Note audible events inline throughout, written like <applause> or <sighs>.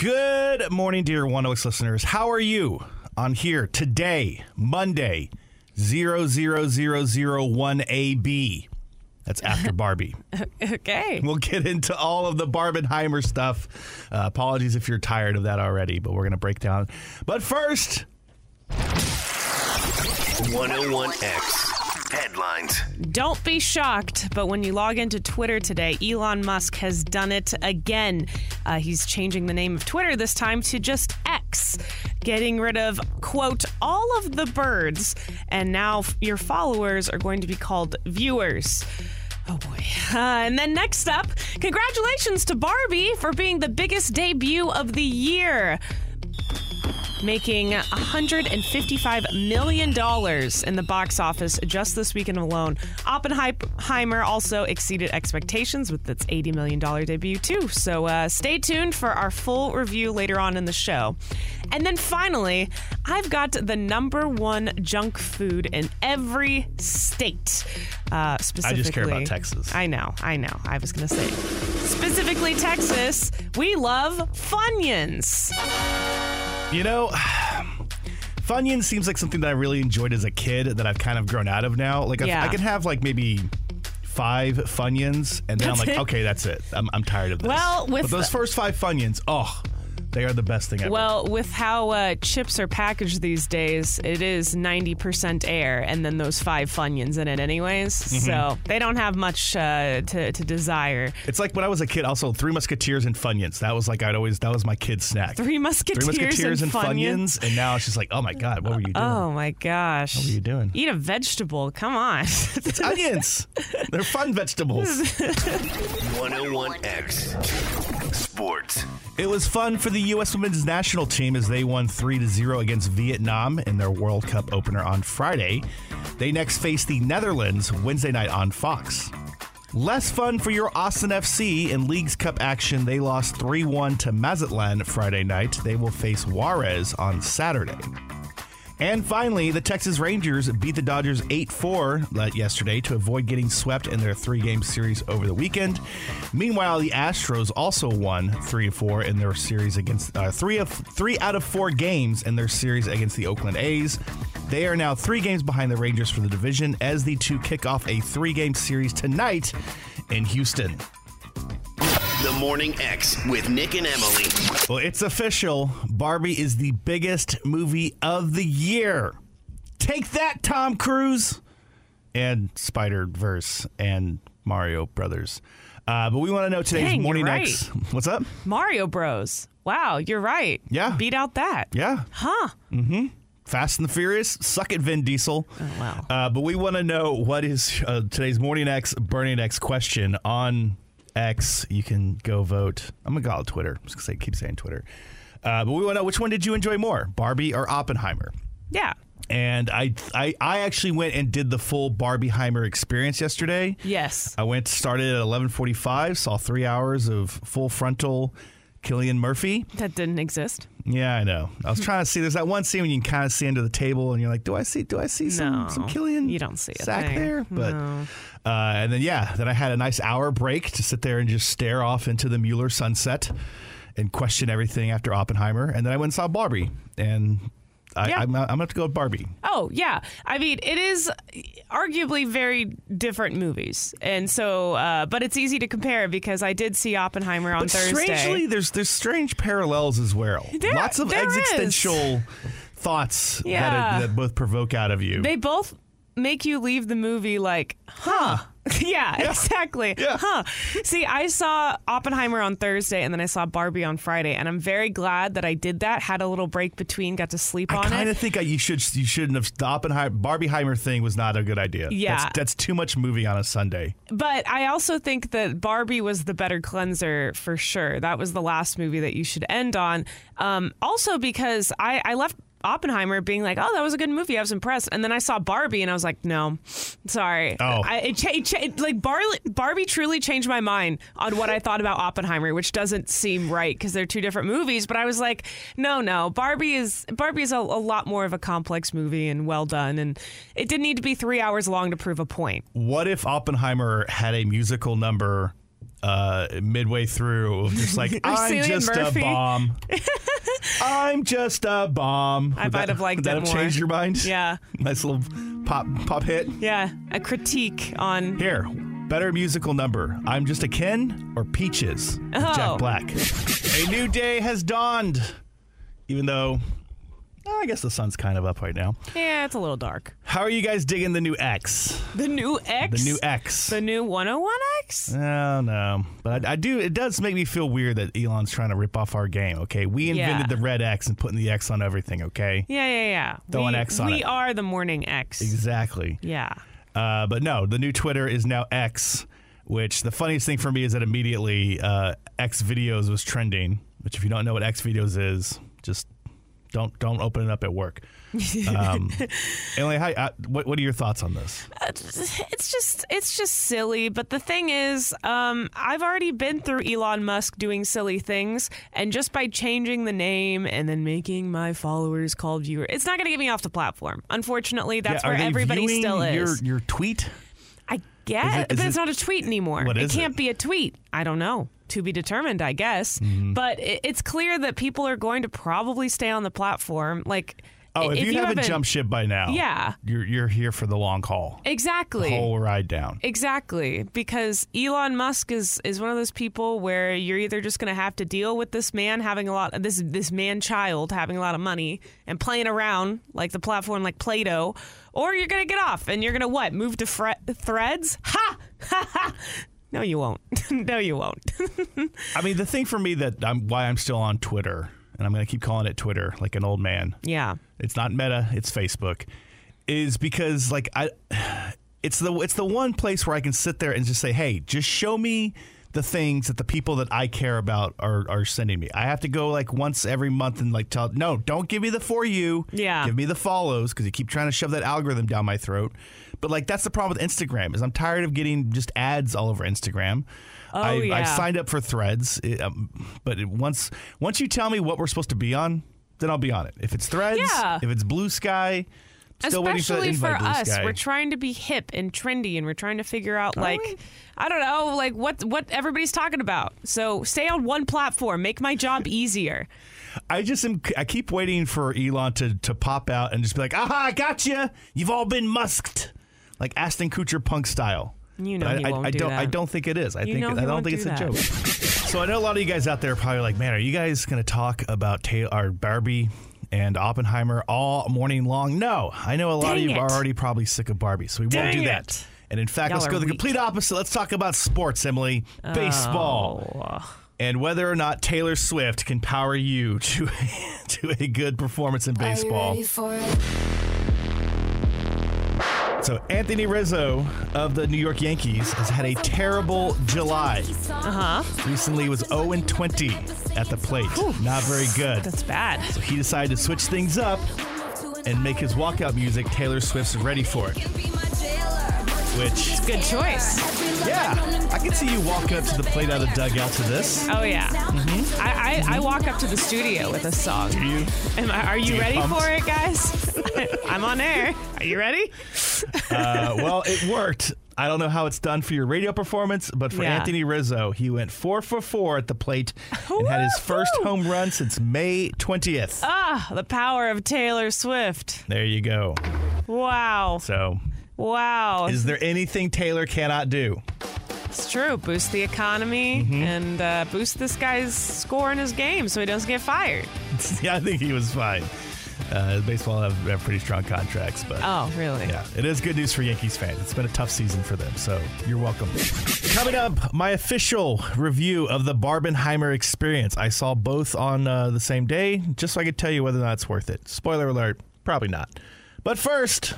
Good morning, dear One Oaks listeners. How are you on here today, Monday, 00001AB? That's after Barbie. <laughs> Okay. We'll get into all of the Barbenheimer stuff. Uh, apologies if you're tired of that already, but we're going to break down. But first, 101X headlines. Don't be shocked, but when you log into Twitter today, Elon Musk has done it again. Uh, he's changing the name of Twitter this time to just X, getting rid of, quote, all of the birds. And now your followers are going to be called viewers. Oh boy. Uh, and then next up, congratulations to Barbie for being the biggest debut of the year. Making $155 million in the box office just this weekend alone. Oppenheimer also exceeded expectations with its $80 million debut, too. So uh, stay tuned for our full review later on in the show. And then finally, I've got the number one junk food in every state. Uh, specifically, I just care about Texas. I know, I know. I was going to say, specifically Texas, we love Funyuns. You know, <sighs> Funyuns seems like something that I really enjoyed as a kid that I've kind of grown out of now. Like, I- Yeah. I can have like maybe five Funyuns, and then That's I'm like, it? okay, that's it. I'm, I'm tired of this. Well, with but those the- first five Funyuns, oh, they are the best thing ever. Well, with how uh, chips are packaged these days, it is 90% air and then those five Funyuns in it, anyways. Mm-hmm. So they don't have much uh, to, to desire. it's like when I was a kid. Also, Three Musketeers and Funyuns. That was like I'd always that was my kid's snack. Three Musketeers, Three Musketeers and, and Funyuns. Funyuns, and now it's just like, oh my god, what were you doing? Oh my gosh. What were you doing? Eat a vegetable. Come on. <laughs> It's onions. They're fun vegetables. <laughs> 101X sports. It was fun for the U.S. women's national team as they won 3 to 0 against Vietnam in their World Cup opener on Friday. They next face the Netherlands Wednesday night on Fox. Less fun for your Austin FC in Leagues Cup action. They lost 3 1 to Mazatlan Friday night. They will face Juarez on Saturday. And finally, the Texas Rangers beat the Dodgers 8 4 yesterday to avoid getting swept in their three game series over the weekend. Meanwhile, the Astros also won 3 4 in their series against uh, three, of, three out of four games in their series against the Oakland A's. They are now three games behind the Rangers for the division as the two kick off a three game series tonight in Houston. The Morning X with Nick and Emily. Well, it's official. Barbie is the biggest movie of the year. Take that, Tom Cruise and Spider Verse and Mario Brothers. Uh, but we want to know today's Dang, morning you're X. <laughs> What's up? Mario Bros. Wow, you're right. Yeah. Beat out that. Yeah, Huh. Mm hmm. Fast and the Furious. Suck it, Vin Diesel. Oh, wow. Uh, but we want to know what is uh, today's morning X burning X question on X. You can go vote. I'm gonna go on Twitter. I'm just gonna say keep saying Twitter. Uh, but we want to know which one did you enjoy more, Barbie or Oppenheimer? Yeah. And I, I, I actually went and did the full Barbieheimer experience yesterday. Yes. I went started at 11:45, saw three hours of full frontal Cillian Murphy. That didn't exist. Yeah, I know. I was trying to see. There's that one scene when you can kind of see under the table, and you're like, "Do I see? Do I see some No, some Cillian? you don't see sack thing. there." But No. uh, and then yeah, then I had a nice hour break to sit there and just stare off into the Mueller sunset and question everything after Oppenheimer, and then I went and saw Barbie, and I, Yeah. I'm, I'm gonna have to go with Barbie. Oh, yeah. I mean, it is arguably very different movies. And so, uh, but it's easy to compare because I did see Oppenheimer on But Thursday. strangely, there's there's strange parallels as well. There- Lots of there is. existential thoughts Yeah. that, it, that both provoke out of you. they both make you leave the movie like, huh. <laughs> yeah, exactly. Yeah. Huh. See, I saw Oppenheimer on Thursday and then I saw Barbie on Friday, and I'm very glad that I did that. Had a little break between, got to sleep I on it. I kind of think I, you should you shouldn't have the Oppenheimer Barbieheimer thing was not a good idea. Yeah. that's, that's too much movie on a Sunday. But I also think that Barbie was the better cleanser for sure. That was the last movie that you should end on. Um, also, because I, I left Oppenheimer being like, oh, that was a good movie. I was impressed. And then I saw Barbie and I was like, no, sorry. Oh. I, it, cha- it, cha- like Bar- Barbie truly changed my mind on what I thought about Oppenheimer, which doesn't seem right because they're two different movies. But I was like, no, no, Barbie is Barbie is a, a lot more of a complex movie and well done. And it didn't need to be three hours long to prove a point. What if Oppenheimer had a musical number uh, midway through, of just like <laughs> I'm just Murphy. a bomb. <laughs> I'm just a bomb. I Would might that- have liked that it have more. changed your mind? Yeah. <laughs> Nice little pop pop hit. Yeah, a critique on. Here, better musical number. I'm just a Ken or Peaches. Oh. Jack Black. a new day has dawned. Even though, I guess the sun's kind of up right now. Yeah, it's a little dark. How are you guys digging the new X? The new X. The new X. The new 101X. Oh no, but I, I do. It does make me feel weird that Elon's trying to rip off our game. Okay, we invented Yeah. the red X and putting the X on everything. Okay, Yeah, yeah, yeah. Throw we, X on We it. are the morning X. exactly. Yeah. Uh, but no, the new Twitter is now X. Which the funniest thing for me is that immediately uh, X videos was trending. Which, if you don't know what X videos is, just don't don't open it up at work. <laughs> Um, Emily, hi, uh, what what are your thoughts on this? it's just it's just silly but the thing is um, i've already been through elon musk doing silly things and just by changing the name and then making my followers called viewer it's not going to get me off the platform unfortunately that's Yeah, where everybody still is Your your tweet. Guess Is it- is but it's it- not a tweet anymore. What it can't it? be a tweet. I don't know. To be determined i guess. Mm-hmm. but it, it's clear that people are going to probably stay on the platform. Like Oh, if, you, haven't, jumped ship by now, Yeah. you're you're here for the long haul, exactly the whole ride down. Exactly, because Elon Musk is is one of those people where you're either just going to have to deal with this man having a lot this this man child having a lot of money and playing around like the platform like Play-Doh, or you're going to get off and you're going to what? Move to fre- Threads? Ha! Ha ha! No, you won't. <laughs> no, you won't. <laughs> I mean, the thing for me that I'm why I'm still on Twitter, and I'm going to keep calling it Twitter like an old man. yeah. It's not Meta, it's Facebook, is because like I, <sighs> it's the it's the one place where I can sit there and just say, hey, just show me the things that the people that I care about are are sending me. I have to go like once every month and like tell no, don't give me the for you. Yeah. give me the follows because you keep trying to shove that algorithm down my throat. But like that's the problem with Instagram is I'm tired of getting just ads all over Instagram. Oh, I, I signed up for Threads, it, um, but it, once once you tell me what we're supposed to be on, then I'll be on it. If it's Threads, Yeah. if it's Blue Sky, still waiting for Especially for us, Sky. we're trying to be hip and trendy, and we're trying to figure out like we? I don't know, like what what everybody's talking about. So stay on one platform, make my job <laughs> easier. I just am. I keep waiting for Elon to to pop out and just be like, "Aha, I got you. You've all been musked," like Ashton Kutcher punk style. You know But he I, won't I do don't. that. I don't think it is. I You think. know I don't won't think it's do a joke. <laughs> so I know a lot of you guys out there are probably like, "Man, are you guys going to talk about Taylor, or Barbie and Oppenheimer all morning long?" No, I know a lot Dang of you it. are already probably sick of Barbie, so we won't Dang do that. And in fact, Y'all let's go the weak. complete opposite. Let's talk about sports, Emily. Baseball Oh. and whether or not Taylor Swift can power you <laughs> to to a good performance in baseball. So Anthony Rizzo of the New York Yankees has had a terrible July. Uh huh. Recently was 0 and 20 at the plate. Not very good. That's bad. So he decided to switch things up and make his walkout music Taylor Swift's Ready for It. Which Good choice. yeah, I can see you walking up to the plate out of the dugout to this. Oh yeah. I, I I walk up to the studio with a song. Do you? Am I, are you you ready pumped? for it, guys? <laughs> I'm on air. Are you ready? Uh, well, it worked. I don't know how it's done for your radio performance, but for Yeah. Anthony Rizzo, he went four for four at the plate and had his first home run since May 20th. Ah, the power of Taylor Swift. There you go. Wow. So, Wow. is there anything Taylor cannot do? It's true. Boost the economy Mm-hmm. and uh, boost this guy's score in his game so he doesn't get fired. <laughs> yeah, I think he was fine. Uh, baseball have, have pretty strong contracts, but Oh, really? yeah, it is good news for Yankees fans. It's been a tough season for them, so you're welcome. <laughs> Coming up, my official review of the Barbenheimer experience. I saw both on uh, the same day, just so I could tell you whether or not it's worth it. Spoiler alert, probably not. But first,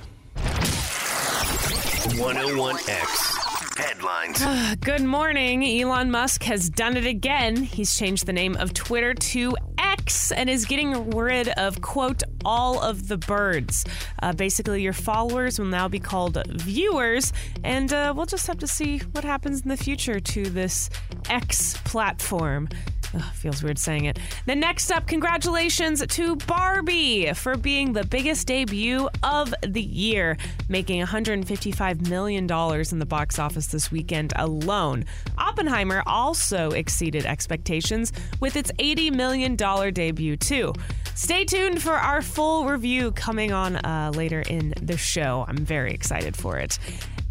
101X. Headlines. <sighs> Good morning. Elon Musk has done it again. He's changed the name of Twitter to X and is getting rid of, quote, all of the birds. Uh, basically, your followers will now be called viewers, and uh, we'll just have to see what happens in the future to this X platform. Ugh, feels weird saying it. The next up, congratulations to Barbie for being the biggest debut of the year, making $155 million in the box office this weekend alone. Oppenheimer also exceeded expectations with its $80 million debut, too. Stay tuned for our full review coming on uh, later in the show. I'm very excited for it.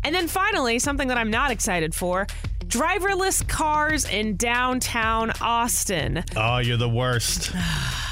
And then finally, something that I'm not excited for driverless cars in downtown Austin. Oh, you're the worst. <sighs>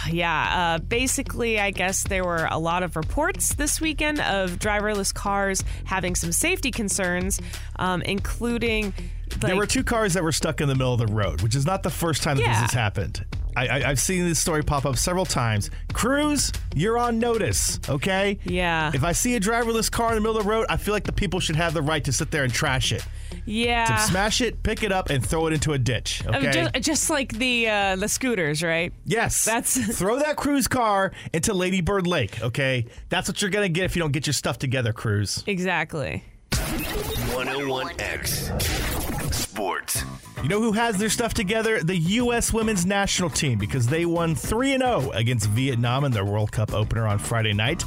Yeah, uh, basically, I guess there were a lot of reports this weekend of driverless cars having some safety concerns, um, including. Like, there were two cars that were stuck in the middle of the road, which is not the first time that Yeah. this has happened. I, I, I've seen this story pop up several times. Cruise, you're on notice, okay? Yeah. If I see a driverless car in the middle of the road, I feel like the people should have the right to sit there and trash it. Yeah. Smash it, pick it up, and throw it into a ditch, Uh, okay? just, just like the uh, the scooters, right? yes. That's- <laughs> throw that cruise car into Lady Bird Lake, okay? That's what you're gonna get if you don't get your stuff together, Cruise. Exactly. 101X Sports. You know who has their stuff together? The U.S. women's national team because they won 3 0 against Vietnam in their World Cup opener on Friday night.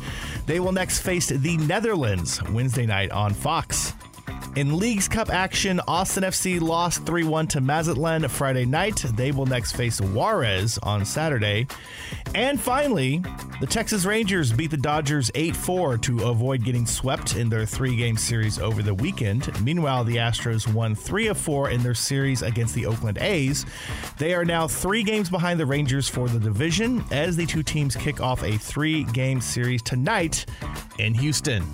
They will next face the Netherlands Wednesday night on Fox. In Leagues Cup action, Austin FC lost 3 1 to Mazatlan Friday night. They will next face Juarez on Saturday. And finally, the Texas Rangers beat the Dodgers 8 4 to avoid getting swept in their three game series over the weekend. Meanwhile, the Astros won 3 of 4 in their series against the Oakland A's. They are now three games behind the Rangers for the division as the two teams kick off a three game series tonight in Houston.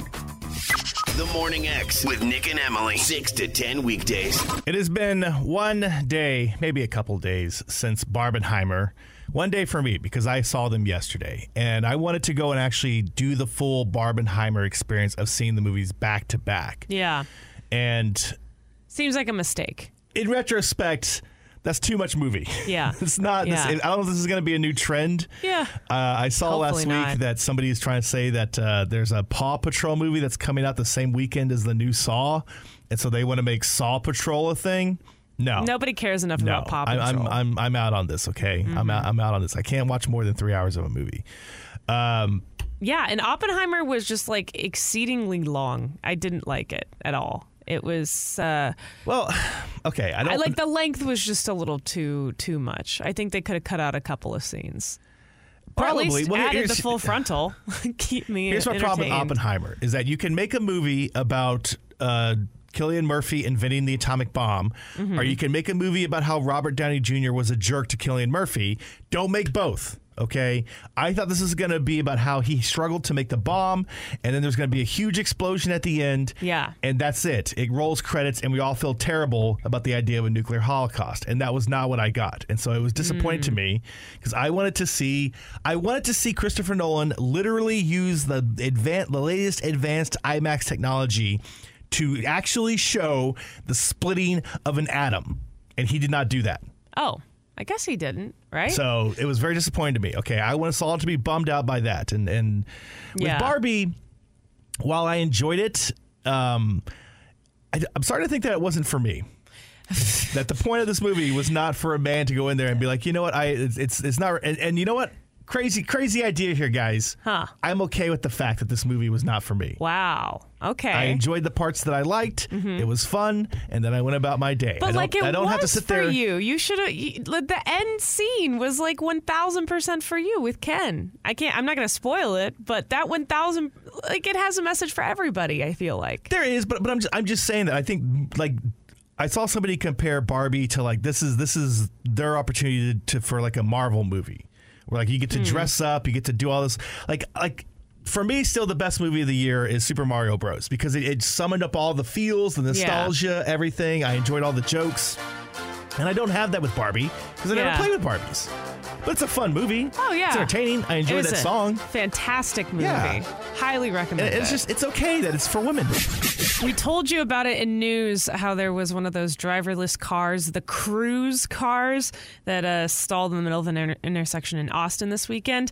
The Morning X with Nick and Emily. 6 to 10 weekdays. It has been one day, maybe a couple days, since Barbenheimer. One day for me because I saw them yesterday, and I wanted to go and actually do the full Barbenheimer experience of seeing the movies back to back. Yeah. And Seems like a mistake. in retrospect, that's too much movie. <laughs> Yeah. it's not. This, I don't know if this is going to be a new trend. Yeah. Uh, I saw last Hopefully week not. that somebody is trying to say that uh, there's a Paw Patrol movie that's coming out the same weekend as the new Saw, and so they want to make Saw Patrol a thing. No, Nobody cares enough no, about Paw Patrol. Mm-hmm. I'm, I'm I'm out on this. Okay, I'm out. I'm out on this. I can't watch more than three hours of a movie. Um, Yeah, and Oppenheimer was just like exceedingly long. I didn't like it at all. It was uh well, <sighs> okay. I don't I like the length was just a little too too much. I think they could have cut out a couple of scenes. Or Probably. at least Well, added the full <laughs> frontal. <laughs> Keep me Here's my problem with. Oppenheimer is that you can make a movie about uh, Cillian Murphy inventing the atomic bomb, Mm-hmm. or you can make a movie about how Robert Downey Jr. was a jerk to Cillian Murphy. Don't make both. Okay, I thought this was going to be about how he struggled to make the bomb, and then there's going to be a huge explosion at the end. Yeah. and that's it. It rolls credits, and we all feel terrible about the idea of a nuclear holocaust, and that was not what I got, and so it was disappointing to mm. me because I wanted to see, I wanted to see Christopher Nolan literally use the advan the latest advanced IMAX technology to actually show the splitting of an atom, and he did not do that. Oh, I guess he didn't, right? So it was very disappointing to me. Okay, I want us all to be bummed out by that. And and with Yeah. Barbie, while I enjoyed it, um, I, I'm starting to think that it wasn't for me. <laughs> that the point of this movie was not for a man to go in there and be like, you know what, I it's it's, it's not. And, and you know what, crazy crazy idea here, guys. Huh. I'm okay with the fact that this movie was not for me. wow. Okay. I enjoyed the parts that I liked. Mm-hmm. It was fun, and then I went about my day. I But don't, like it I don't was have to sit for there. you. You should have. The end scene was like one thousand percent for you with Ken. I can't. I'm not going to spoil it, but that one thousand, like it has a message for everybody. I feel like. There is, but but I'm just, I'm just saying that I think like I saw somebody compare Barbie to like this is this is their opportunity to, to for like a Marvel movie where like you get to hmm. dress up, you get to do all this like like. For me, still the best movie of the year is Super Mario Bros. because it, it summoned up all the feels, the nostalgia, everything. I enjoyed all the jokes, and I don't have that with Barbie because I Yeah. never played with Barbies. But it's a fun movie. Oh yeah, it's entertaining. I It enjoy that a song. Fantastic movie. Yeah. Highly recommend And it's it. just it's okay that it's for women. <laughs> We told you about it in news how there was one of those driverless cars, the cruise cars that uh, stalled in the middle of an inter- intersection in Austin this weekend.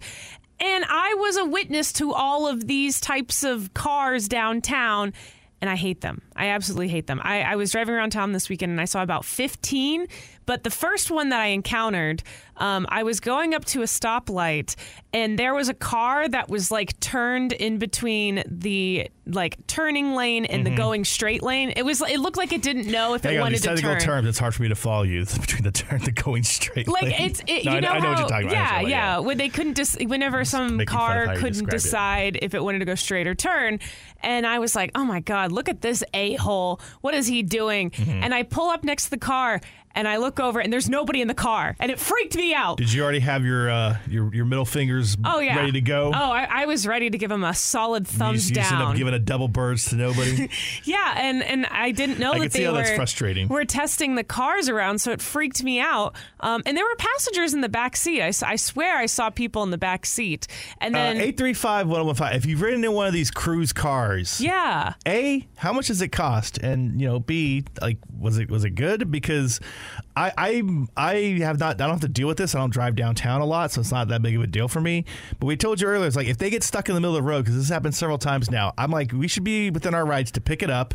And I was a witness to all of these types of cars downtown. And I hate them. I absolutely hate them. I, I was driving around town this weekend and I saw about 15, But the first one that I encountered, um, I was going up to a stoplight, and there was a car that was like turned in between the like turning lane and the going straight lane. It was. It looked like it didn't know if Hang it on, wanted to technical turn. terms, it's hard for me to follow you <laughs> between the turn, the going straight. like lane. it's it, No, you I, know I know how what you're talking about. I yeah yeah when they couldn't just whenever some making fun of car couldn't described it. decide if it wanted to go straight or turn and I was like oh my god look at this a hole what is he doing Mm-hmm. and I pull up next to the car and I look over and there's nobody in the car and it freaked me out Did you already have your uh, your your middle fingers oh yeah ready to go? oh I, I was ready to give him a solid you, thumbs you just end down up giving a double birds to nobody. <laughs> Yeah, and and I didn't know I that they how were that's frustrating. were testing the cars around, so it freaked me out. Um, and there were passengers in the back seat. I, I swear I saw people in the back seat. And Uh, then Eight three five one one five. If you've ridden in one of these cruise cars, yeah, a how much does it cost? And you know, b like was it was it good? Because I I I have not I don't have to deal with this. I don't drive downtown a lot, so it's not that big of a deal for me. But we told you earlier, it's like if they get stuck in the middle of the road, because this has happened several times now. I'm like, we should be within our rights to pick it up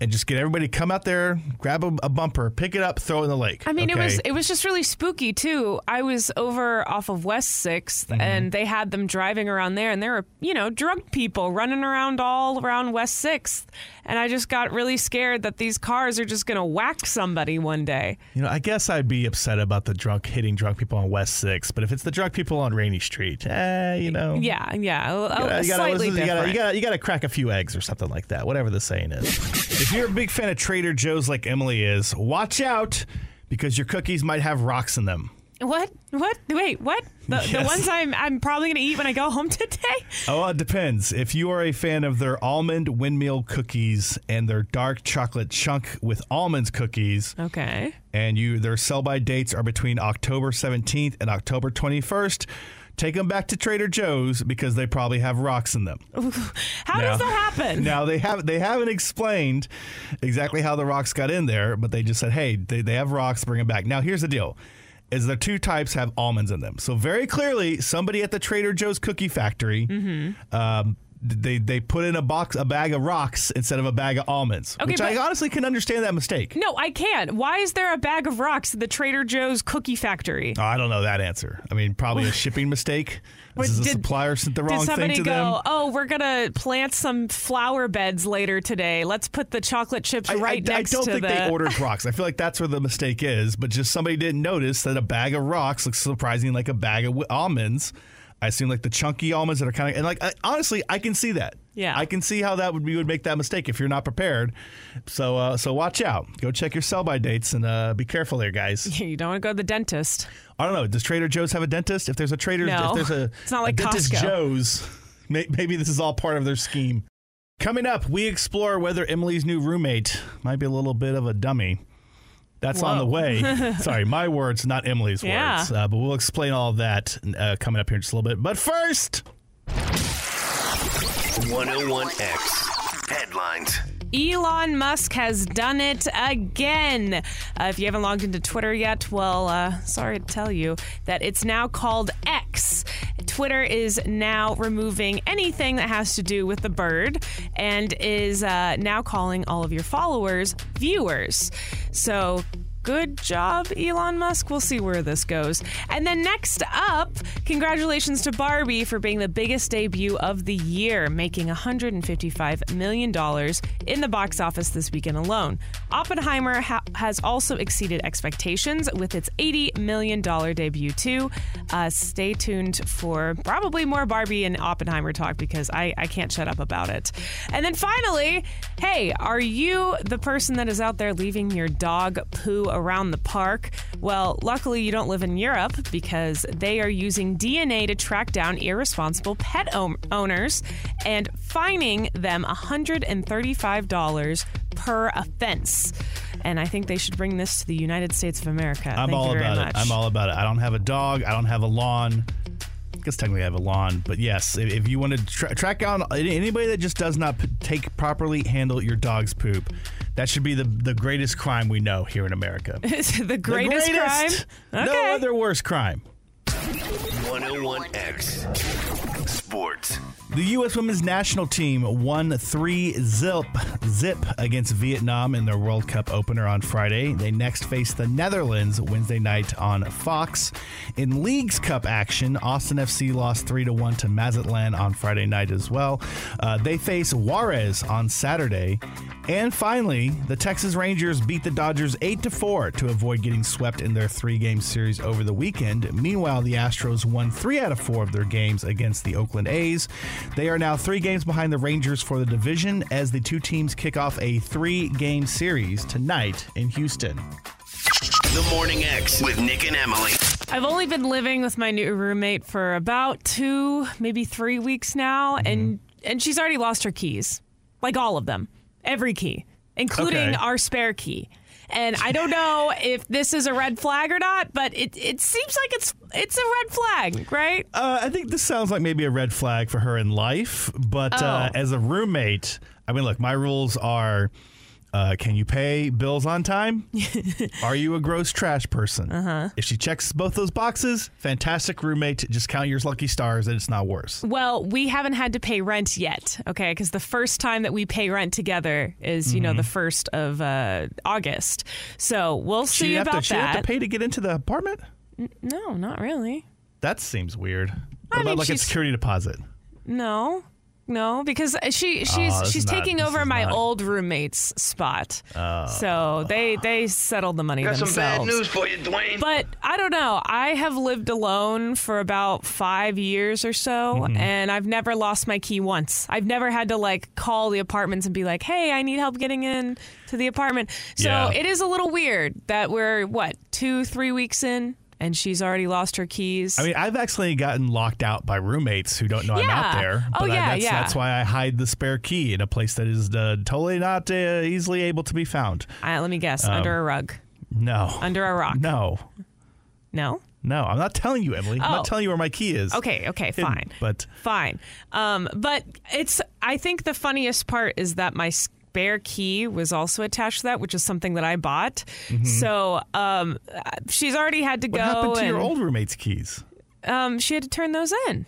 and just get everybody to come out there, grab a, a bumper, pick it up, throw it in the lake. I mean, it was it was just really spooky too. I was over off of West 6th Mm-hmm. and they had them driving around there, and there were you know drunk people running around all around West Sixth, and I just got really scared that these cars are just gonna whack somebody one day. You know, I guess I'd be upset about the drunk hitting drunk people on West Sixth, but if it's the drunk people on Rainey Street, eh, you know, Yeah, yeah, You gotta, you gotta, slightly you, gotta, different. you, gotta, you gotta crack a few eggs or something like that, whatever the saying is. <laughs> if you're a big fan of Trader Joe's like Emily is, watch out because your cookies might have rocks in them. What? What? Wait, what? The, the ones I'm I'm probably gonna eat when I go home <laughs> today. Oh, it depends. If you are a fan of their almond windmill cookies and their dark chocolate chunk with almonds cookies, Okay. and you their sell by dates are between October 17th and October 21st, take them back to Trader Joe's because they probably have rocks in them. How does that happen? Now they have they haven't explained exactly how the rocks got in there, but they just said, "Hey, they, they have rocks, bring them back." Now here's the deal: is the two types have almonds in them. So very clearly, somebody at the Trader Joe's cookie factory. Mm-hmm. Um, they they put in a box a bag of rocks instead of a bag of almonds, Okay, which I honestly can understand that mistake. No, I can't. Why is there a bag of rocks at the Trader Joe's cookie factory? Oh, I don't know that answer. I mean, probably a <laughs> shipping mistake. This is a did- supplier sent the Did wrong thing somebody to go, them. oh, we're gonna plant some flower beds later today. Let's put the chocolate chips I- right I, next I don't to think the. they ordered <laughs> rocks. I feel like that's where the mistake is, but just somebody didn't notice that a bag of rocks looks surprisingly like a bag of almonds. I assume like the chunky almonds that are kind of and like I, honestly, I can see that. Yeah. I can see how that would be would make that mistake if you're not prepared. So uh, so watch out. Go check your sell by dates and uh, be careful there, guys. <laughs> you don't want to go to the dentist. I don't know. Does Trader Joe's have a dentist? If there's a Trader, No. if there's a, <laughs> It's not like dentist Costco. Joe's, may, maybe this is all part of their scheme. Coming up, we explore whether Emily's new roommate might be a little bit of a dummy. That's on the way. <laughs> Sorry, my words, not Emily's Yeah. words. Uh, but we'll explain all that uh, coming up here in just a little bit. But first, 101X headlines. Elon Musk has done it again. Uh, if you haven't logged into Twitter yet, well, uh, sorry to tell you that it's now called X. Twitter is now removing anything that has to do with the bird and is uh, now calling all of your followers viewers. So, Good job, Elon Musk. We'll see where this goes. And then next up, congratulations to Barbie for being the biggest debut of the year, making $155 million in the box office this weekend alone. Oppenheimer ha- has also exceeded expectations with its $80 million debut, too. Uh, stay tuned for probably more Barbie and Oppenheimer talk because I, I can't shut up about it. And then finally, hey, are you the person that is out there leaving your dog poo around the park? Well, luckily you don't live in Europe because they are using DNA to track down irresponsible pet o- owners and fining them $135 per offense. And I think they should bring this to the United States of America. I'm Thank all you very about much. it. I'm all about it. I don't have a dog. I don't have a lawn. I guess technically I have a lawn, but yes, if, if you want to tra- track down anybody that just does not p- take properly handle your dog's poop, that should be the the greatest crime we know here in America. the <laughs> The greatest, crime. No other worse crime. 101X Sports. The U.S. women's national team won three zip zip against Vietnam in their World Cup opener on Friday. They next face the Netherlands Wednesday night on Fox. In Leagues Cup action, Austin FC lost three to one to Mazatlan on Friday night as well. Uh, they face Juarez on Saturday, and finally, the Texas Rangers beat the Dodgers eight to four to avoid getting swept in their three-game series over the weekend. Meanwhile, the Astros won three out of four of their games against the Oakland A's. They are now three games behind the Rangers for the division as the two teams kick off a three game series tonight in Houston. The Morning X with Nick and Emily. I've only been living with my new roommate for about two, maybe three weeks now, mm-hmm. and and she's already lost her keys, like all of them, every key, including Okay. our spare key. And I don't know if this is a red flag or not, but it, it seems like it's it's a red flag, right? Uh, I think this sounds like maybe a red flag for her in life, but uh, Oh. as a roommate, I mean, look, my rules are. Uh, can you pay bills on time? <laughs> Are you a gross trash person? Uh-huh. If she checks both those boxes, fantastic roommate. Just count your lucky stars that it's not worse. Well, we haven't had to pay rent yet, okay? Because the first time that we pay rent together is, you know, the first of uh, August. So we'll see have about to, she that. have to pay to get into the apartment? no, not really. That seems weird. What I about mean, like a security deposit? No. No, because she she's Oh, she's not- taking over my not- Oh. old roommate's spot. so they they settled the money Got some themselves. bad news for you, Dwayne. But I don't know. I have lived alone for about five years or so, Mm-hmm. and I've never lost my key once. I've never had to like call the apartments and be like, "Hey, I need help getting in to the apartment." So Yeah. it is a little weird that we're what two, three weeks in, and she's already lost her keys. I mean, I've actually gotten locked out by roommates who don't know I'm out Yeah. there. Oh, But I, yeah, that's, yeah. that's why I hide the spare key in a place that is uh, totally not uh, easily able to be found. I, let me guess, Um, under a rug, No. under a rock. No. No. No, I'm not telling you, Emily. I'm Oh. not telling you where my key is. Okay, okay, Hidden, fine. But Fine. Um, but it's I think the funniest part is that my spare key was also attached to that, which is something that I bought. So um, she's already had to Mm-hmm. what go happened to and your old roommate's keys? um, she had to turn those in.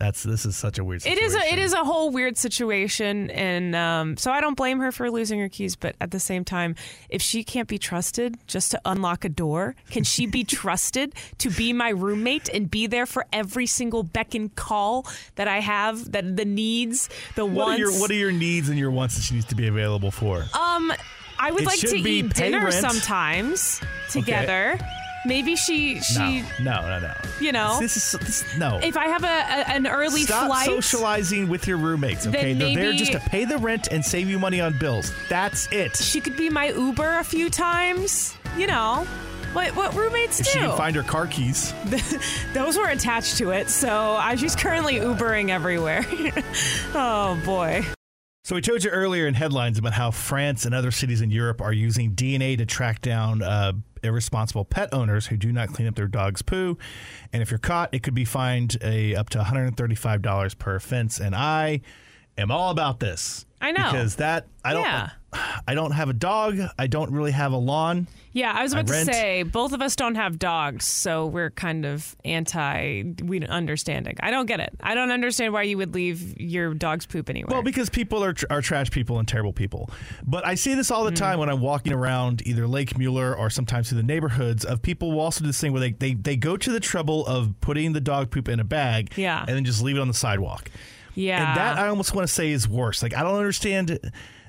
That's this is such a weird It situation. is a it is a whole weird situation, and um, so I don't blame her for losing her keys. But at the same time, if she can't be trusted just to unlock a door, can she be <laughs> trusted to be my roommate and be there for every single beck and call that I have? That the needs, the What wants. are your what are your needs and your wants that she needs to be available for? um, I would It like to be eat dinner rent. sometimes together. Maybe she she no, no, no, no. you know. this is this, no. if I have a, a an early Stop flight, socializing with your roommates. Okay, they're there just to pay the rent and save you money on bills. That's it. she could be my Uber a few times. You know, what what roommates If do. she can find her car keys. <laughs> Those were attached to it, so I, she's currently Ubering everywhere. <laughs> oh boy. So we told you earlier in headlines about how France and other cities in Europe are using DNA to track down uh, irresponsible pet owners who do not clean up their dog's poo. And if you're caught, it could be fined a up to $135 per offense. And I am all about this. I know. because that I don't. Yeah. I don't have a dog. I don't really have a lawn. Yeah, I was about to rent. say both of us don't have dogs, so we're kind of anti we understanding. I don't get it. I don't understand why you would leave your dog's poop anywhere. Well, because people are, tr- are trash people and terrible people. But I see this all the hmm. time when I'm walking around either Lake Mueller or sometimes through the neighborhoods of people who also do this thing where they, they, they go to the trouble of putting the dog poop in a bag Yeah. and then just leave it on the sidewalk. Yeah. And that I almost want to say is worse. Like, I don't understand.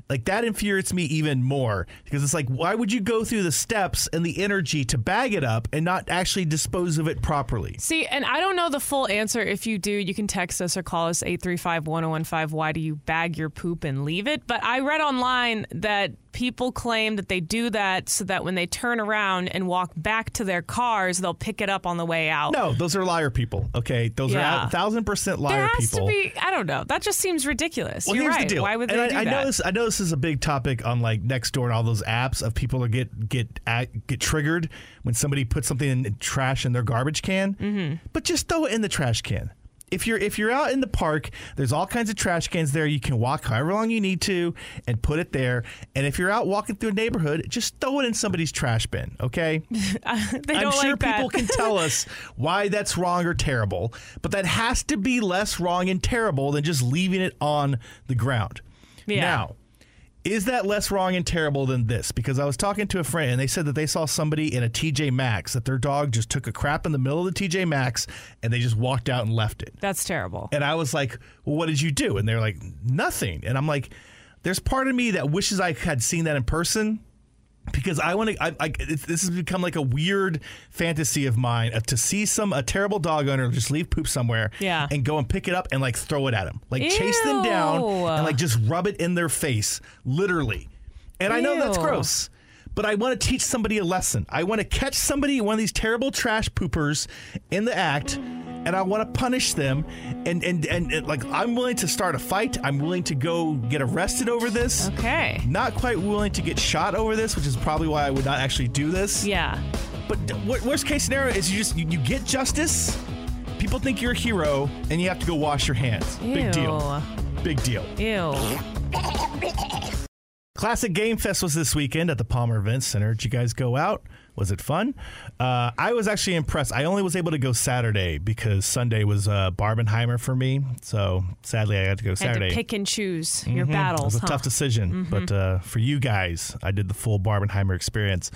Like, that infuriates me even more because it's like, why would you go through the steps and the energy to bag it up and not actually dispose of it properly? See, and I don't know the full answer. If you do, you can text us or call us 835 1015. Why do you bag your poop and leave it? But I read online that people claim that they do that so that when they turn around and walk back to their cars, they'll pick it up on the way out. No, those are liar people. Okay, those Yeah. are thousand percent liar people. there has people. to be. I don't know. That just seems ridiculous. Well, You're here's right. the deal. Why would and they I, do I that? know this. I know this is a big topic on like Nextdoor and all those apps of people that get get get triggered when somebody puts something in trash in their garbage can. Mm-hmm. But just throw it in the trash can. If you're if you're out in the park, there's all kinds of trash cans there. You can walk however long you need to and put it there. And if you're out walking through a neighborhood, just throw it in somebody's trash bin, okay? <laughs> they I'm don't sure like that. people can tell us <laughs> why that's wrong or terrible, but that has to be less wrong and terrible than just leaving it on the ground. Yeah. Now, is that less wrong and terrible than this? Because I was talking to a friend and they said that they saw somebody in a TJ Maxx that their dog just took a crap in the middle of the TJ Maxx and they just walked out and left it. That's terrible. And I was like, well, what did you do? And they're like, nothing. And I'm like, there's part of me that wishes I had seen that in person because I want to. I, I, this has become like a weird fantasy of mine of to see some a terrible dog owner just leave poop somewhere, Yeah. and go and pick it up and like throw it at them, like chase them down and like just rub it in their face, literally. And I know that's gross. But I want to teach somebody a lesson. I want to catch somebody, one of these terrible trash poopers, in the act, and I want to punish them. And, and and and like I'm willing to start a fight. I'm willing to go get arrested over this. okay. Not quite willing to get shot over this, which is probably why I would not actually do this. Yeah. But wor- worst case scenario is you just you, you get justice. People think you're a hero, and you have to go wash your hands. Big deal. Big deal. Ew. Classic Game Fest was this weekend at the Palmer Event Center. Did you guys go out? Was it fun? Uh, I was actually impressed. I only was able to go Saturday because Sunday was uh, Barbenheimer for me. So sadly, I had to go Saturday. to pick and choose your Mhm. It battles. was a huh? tough decision, but uh, for you guys, I did the full Barbenheimer experience.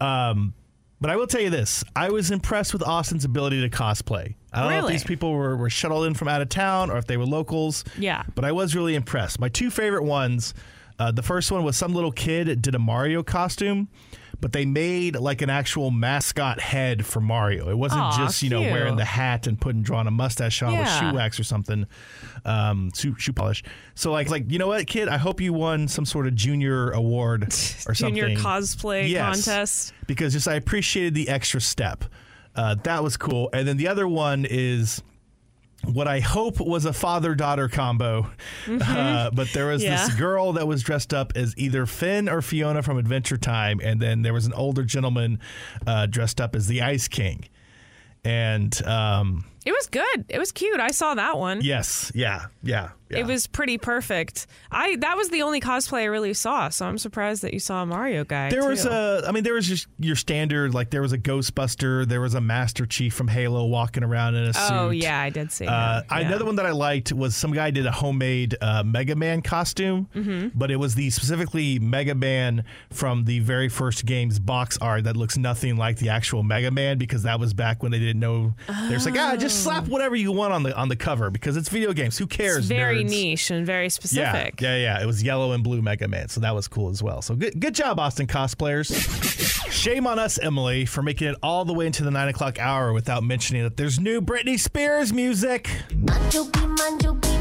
Um, but I will tell you this: I was impressed with Austin's ability to cosplay. I don't know if these people were, were shuttled in from out of town or if they were locals. Yeah. but I was really impressed. My two favorite ones. Uh, the first one was some little kid did a Mario costume, but they made like an actual mascot head for Mario. It wasn't Aw, just you know cute. wearing the hat and putting drawing a mustache on with Yeah. shoe wax or something, um, shoe, shoe polish. So like like you know what, kid, I hope you won some sort of junior award <laughs> or something. Junior cosplay Yes. contest. because just I appreciated the extra step. Uh, that was cool. And then the other one is what I hope was a father daughter combo. Uh, but there was Mm-hmm. Yeah. this girl that was dressed up as either Finn or Fiona from Adventure Time. And then there was an older gentleman uh, dressed up as the Ice King. And um, It was good. It was cute. I saw that one. yes, yeah, yeah. yeah. It was pretty perfect. I that was the only cosplay I really saw, so I'm surprised that you saw a Mario guy. There was a, I mean, there was just your standard, like there was a Ghostbuster, there was a Master Chief from Halo walking around in a suit. Oh yeah, I did see. Uh. Yeah. Another one that I liked was some guy did a homemade uh, Mega Man costume, Mm-hmm. but it was the specifically Mega Man from the very first game's box art that looks nothing like the actual Mega Man because that was back when they didn't know. They're like, ah, just slap mm. whatever you want on the on the cover because it's video games. Who cares? It's very nerds? niche and very specific. yeah, yeah. yeah. It was yellow and blue Mega Man, so that was cool as well. So good, good job, Austin cosplayers. <laughs> Shame on us, Emily, for making it all the way into the nine o'clock hour without mentioning that there's new Britney Spears music. Manjo beat, manjo beat,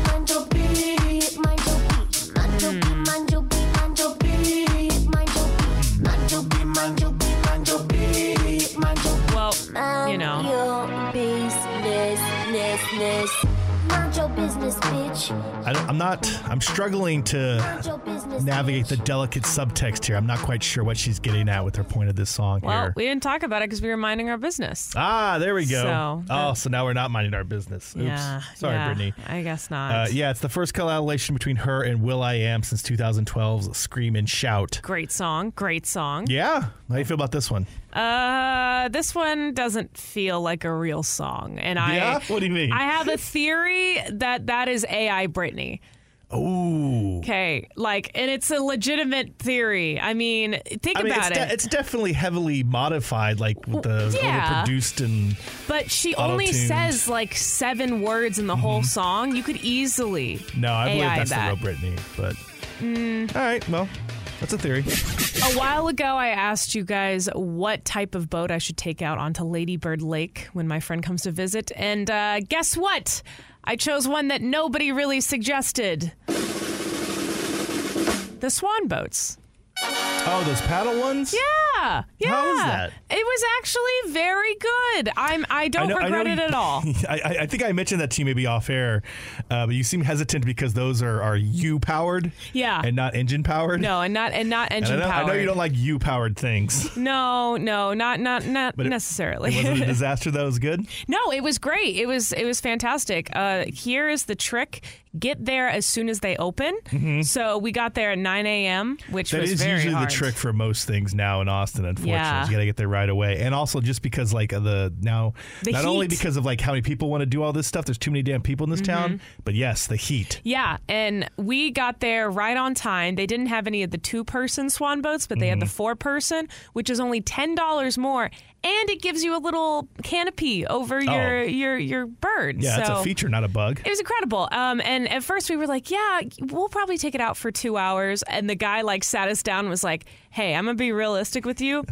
business, bitch. I don't, I'm not. I'm struggling to business. navigate the delicate subtext here. I'm not quite sure what she's getting at with her point of this song Well, here. we didn't talk about it because we were minding our business. ah, there we go. So, oh, uh, so now we're not minding our business. Oops. Yeah. Sorry, yeah, Britney. I guess not. Uh, yeah, it's the first collaboration between her and will.i.am since 2012's Scream and Shout. Great song. Great song. Yeah, how do you feel about this one? Uh, this one doesn't feel like a real song, and I. yeah, what do you mean? I have a theory that that is AI Britney. Ooh. Okay, like, and it's a legitimate theory. I mean, think I mean, about it's, it. de- it's definitely heavily modified, like with the Yeah. overproduced and but she only auto-tuned. says like seven words in the whole Mm-hmm. song. You could easily. no, I believe AI that's that. the real Britney. But Mm. all right, well, that's a theory. A while ago, I asked you guys what type of boat I should take out onto Ladybird Lake when my friend comes to visit. And uh, guess what? I chose one that nobody really suggested the swan boats. Oh, those paddle ones? Yeah, yeah. How was that? It was actually very good. I'm. I don't know- regret know it you- at all. <laughs> I, I- I think I mentioned that to you maybe off air, uh, but you seem hesitant because those are, are U powered, Yeah. and not engine powered. No, and not and not And I engine know, I know you don't like you powered things. No, no, not not not But it- necessarily. Was it a <laughs> disaster that was good? No, it was great. It was it was fantastic. Uh, here is the trick: get there as soon as they open. So we got there at 9 a.m., which Mm-hmm. That was is very usually hard. the trick for most things now in Austin. Unfortunately, Yeah. you got to get there right away, and also just because like the now, The not only because of like how many people want to do all this stuff. There's too many damn people in this Mm-hmm. town. But yes, the heat. Yeah, and we got there right on time. They didn't have any of the two-person swan boats, but they had the Mm-hmm. four-person, which is only ten dollars more, and it gives you a little canopy over your your your bird. Oh. Yeah, it's so a feature, not a bug. It was incredible. Um, and at first we were like, yeah, we'll probably take it out for two hours. And the guy like sat us down and was like, hey, I'm going to be realistic with you.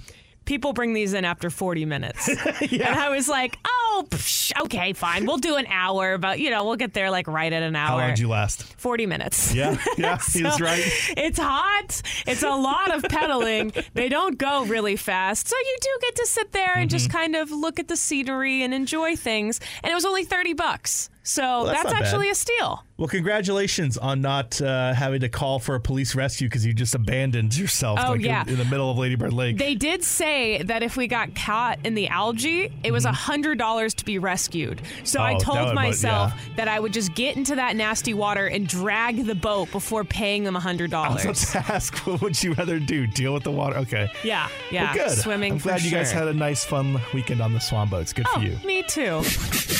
People bring these in after 40 minutes. <laughs> And I was like, oh, psh, okay, fine. We'll do an hour, but you know, we'll get there like right at an hour. How long did you last? 40 minutes. Yeah, yeah, <laughs> he's So, right. It's hot. It's a lot of pedaling. They don't go really fast. So you do get to sit there and Mm-hmm. just kind of look at the scenery and enjoy things. And it was only 30 bucks. So that's that's, not bad. actually a steal. Well, congratulations on not uh, having to call for a police rescue because you just abandoned yourself Oh, like, in- yeah. in, the middle of Lady Bird Lake. They did say that if we got caught in the algae, it was a hundred dollars to be rescued. So I Mm-hmm. Oh, that told would- myself yeah. that I would just get into that nasty water and drag the boat before paying them a hundred I was dollars. about to ask, <laughs> what would you rather do? Deal with the water? Okay. Yeah, yeah. Well, good. Swimming. I'm glad you guys had a nice, fun weekend on the Swan boats. Good Oh, for you. me too.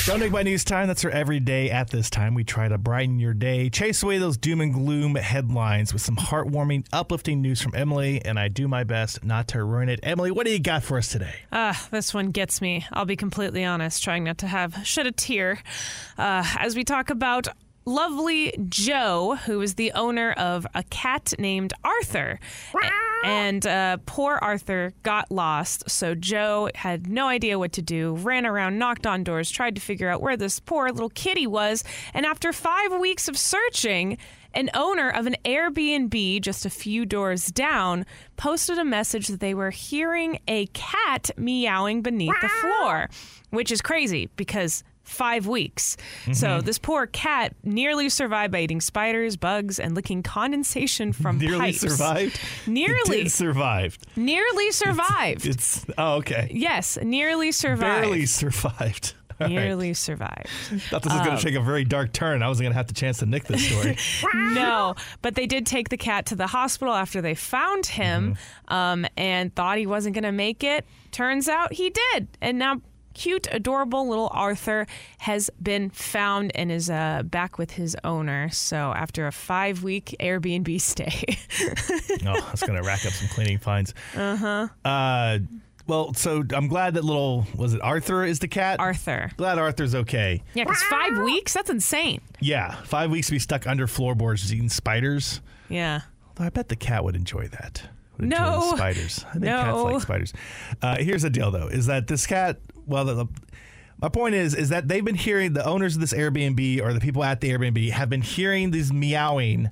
Don't make my news time. That's for every day at this time. We try to brighten your day, chase away those doom and gloom headlines with some heartwarming, uplifting news from Emily, and I do my best not to ruin it. Emily, what do you got for us today? Ah, this one gets me. I'll be completely honest, trying not to have shed a tear. Uh, as we talk about lovely Joe, who is the owner of a cat named Arthur. And uh, poor Arthur got lost, so Joe had no idea what to do, ran around, knocked on doors, tried to figure out where this poor little kitty was. And after five weeks of searching, an owner of an Airbnb just a few doors down posted a message that they were hearing a cat meowing beneath the floor, which is crazy because five weeks. So this poor cat nearly survived by eating spiders, bugs, and licking condensation <laughs> from Nearly pipes. survived? <laughs> Nearly. Survived. Nearly survived. It's, oh, okay. yes, nearly survived. Barely survived. <laughs> All right. Nearly survived. Thought this was Um, going to take a very dark turn. I wasn't going to have the chance to nick this story. no, but they did take the cat to the hospital after they found him um, and thought he wasn't going to make it. Turns out he did. And now, cute, adorable little Arthur has been found and is uh, back with his owner. So, after a five week Airbnb <laughs> stay. <laughs> oh, that's going to rack up some cleaning fines. Uh-huh. Uh Well, so I'm glad that little, was it Arthur is the cat? Arthur. Glad Arthur's okay. Yeah, because five weeks? That's insane. Yeah, five weeks to be stuck under floorboards eating spiders. Yeah. Although I bet the cat would enjoy that. No. spiders. I think No. cats like spiders. Uh, here's the deal, though, is that this cat. Well, the, the- my point is, is that they've been hearing the owners of this Airbnb or the people at the Airbnb have been hearing these meowing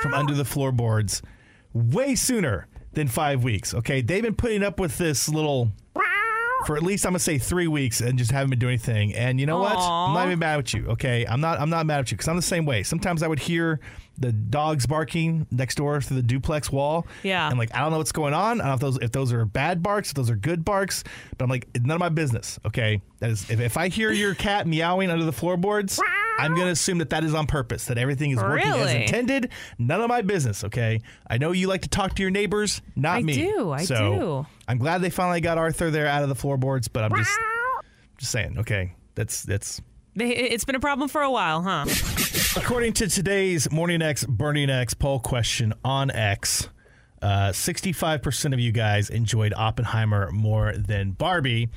from under the floorboards way sooner than five weeks. Okay, they've been putting up with this little for at least I'm gonna say three weeks and just haven't been doing anything. And you know what? I'm not even mad at you. Okay, I'm not. I'm not mad at you because I'm the same way. Sometimes I would hear the dogs barking next door through the duplex wall. Yeah. And like I don't know what's going on. I don't know if those if those are bad barks, if those are good barks. But I'm like, it's none of my business. Okay. That is if, if I hear your cat meowing under the floorboards. I'm going to assume that that is on purpose, that everything is working as Really? intended. None of my business, okay? I know you like to talk to your neighbors, not me. I me. do, I so do. I'm glad they finally got Arthur there out of the floorboards, but I'm just just saying, okay, that's that's They- It's been a problem for a while, huh? according to today's Morning X Burning X poll question on X. Uh, 65% of you guys enjoyed Oppenheimer more than Barbie,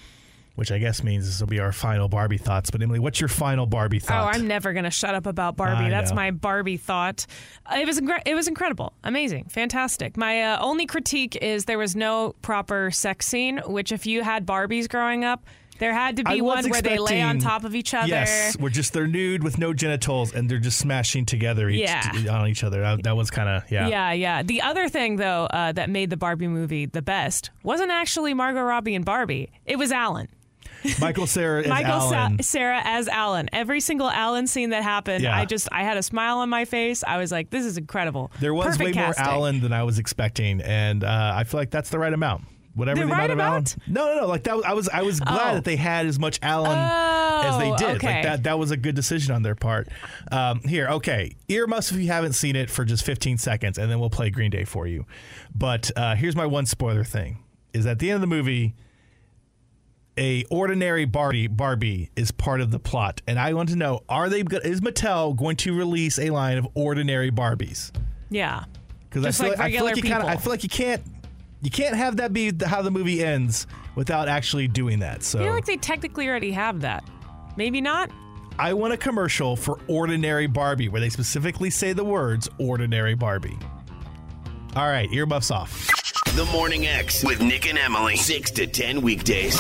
which I guess means this will be our final Barbie thoughts. But Emily, what's your final Barbie thought? Oh. I'm never gonna shut up about Barbie. I That's know. my Barbie thought. It was it was incredible, amazing, fantastic. My uh, only critique is there was no proper sex scene. Which, if you had Barbies growing up, There had to be one where they lay on top of each other. Yes, we're just they're nude with no genitals and they're just smashing together each, Yeah. on each other. That, that was kind of yeah. Yeah, yeah. The other thing, though, uh, that made the Barbie movie the best wasn't actually Margot Robbie and Barbie. It was Alan. Michael Cera is Michael Sa- Cera as Alan. Every single Alan scene that happened, Yeah. I just I had a smile on my face. I was like, this is incredible. there was Perfect way casting. more Alan than I was expecting, and uh, I feel like that's the right amount. Whatever The the, right amount of amount? Alan. No, no, no. Like that. was- I was. I was glad Oh. that they had as much Alan as they Oh, did. okay. Like that. That was a good decision on their part. Um, here, okay. ear Earmuffs if you haven't seen it for just 15 seconds, and then we'll play Green Day for you. But uh, here's my one spoiler thing: is at the end of the movie. A ordinary Barbie Barbie is part of the plot, and I want to know: Are they? Is Mattel going to release a line of ordinary Barbies? Yeah. Because I feel like like, I feel like you kind of I feel like you can't you can't have that be the- how the movie ends without actually doing that. So I feel like they technically already have that. Maybe not. I want a commercial for Ordinary Barbie where they specifically say the words Ordinary Barbie. All right, earmuffs off. The Morning X with Nick and Emily. 6 to 10 weekdays.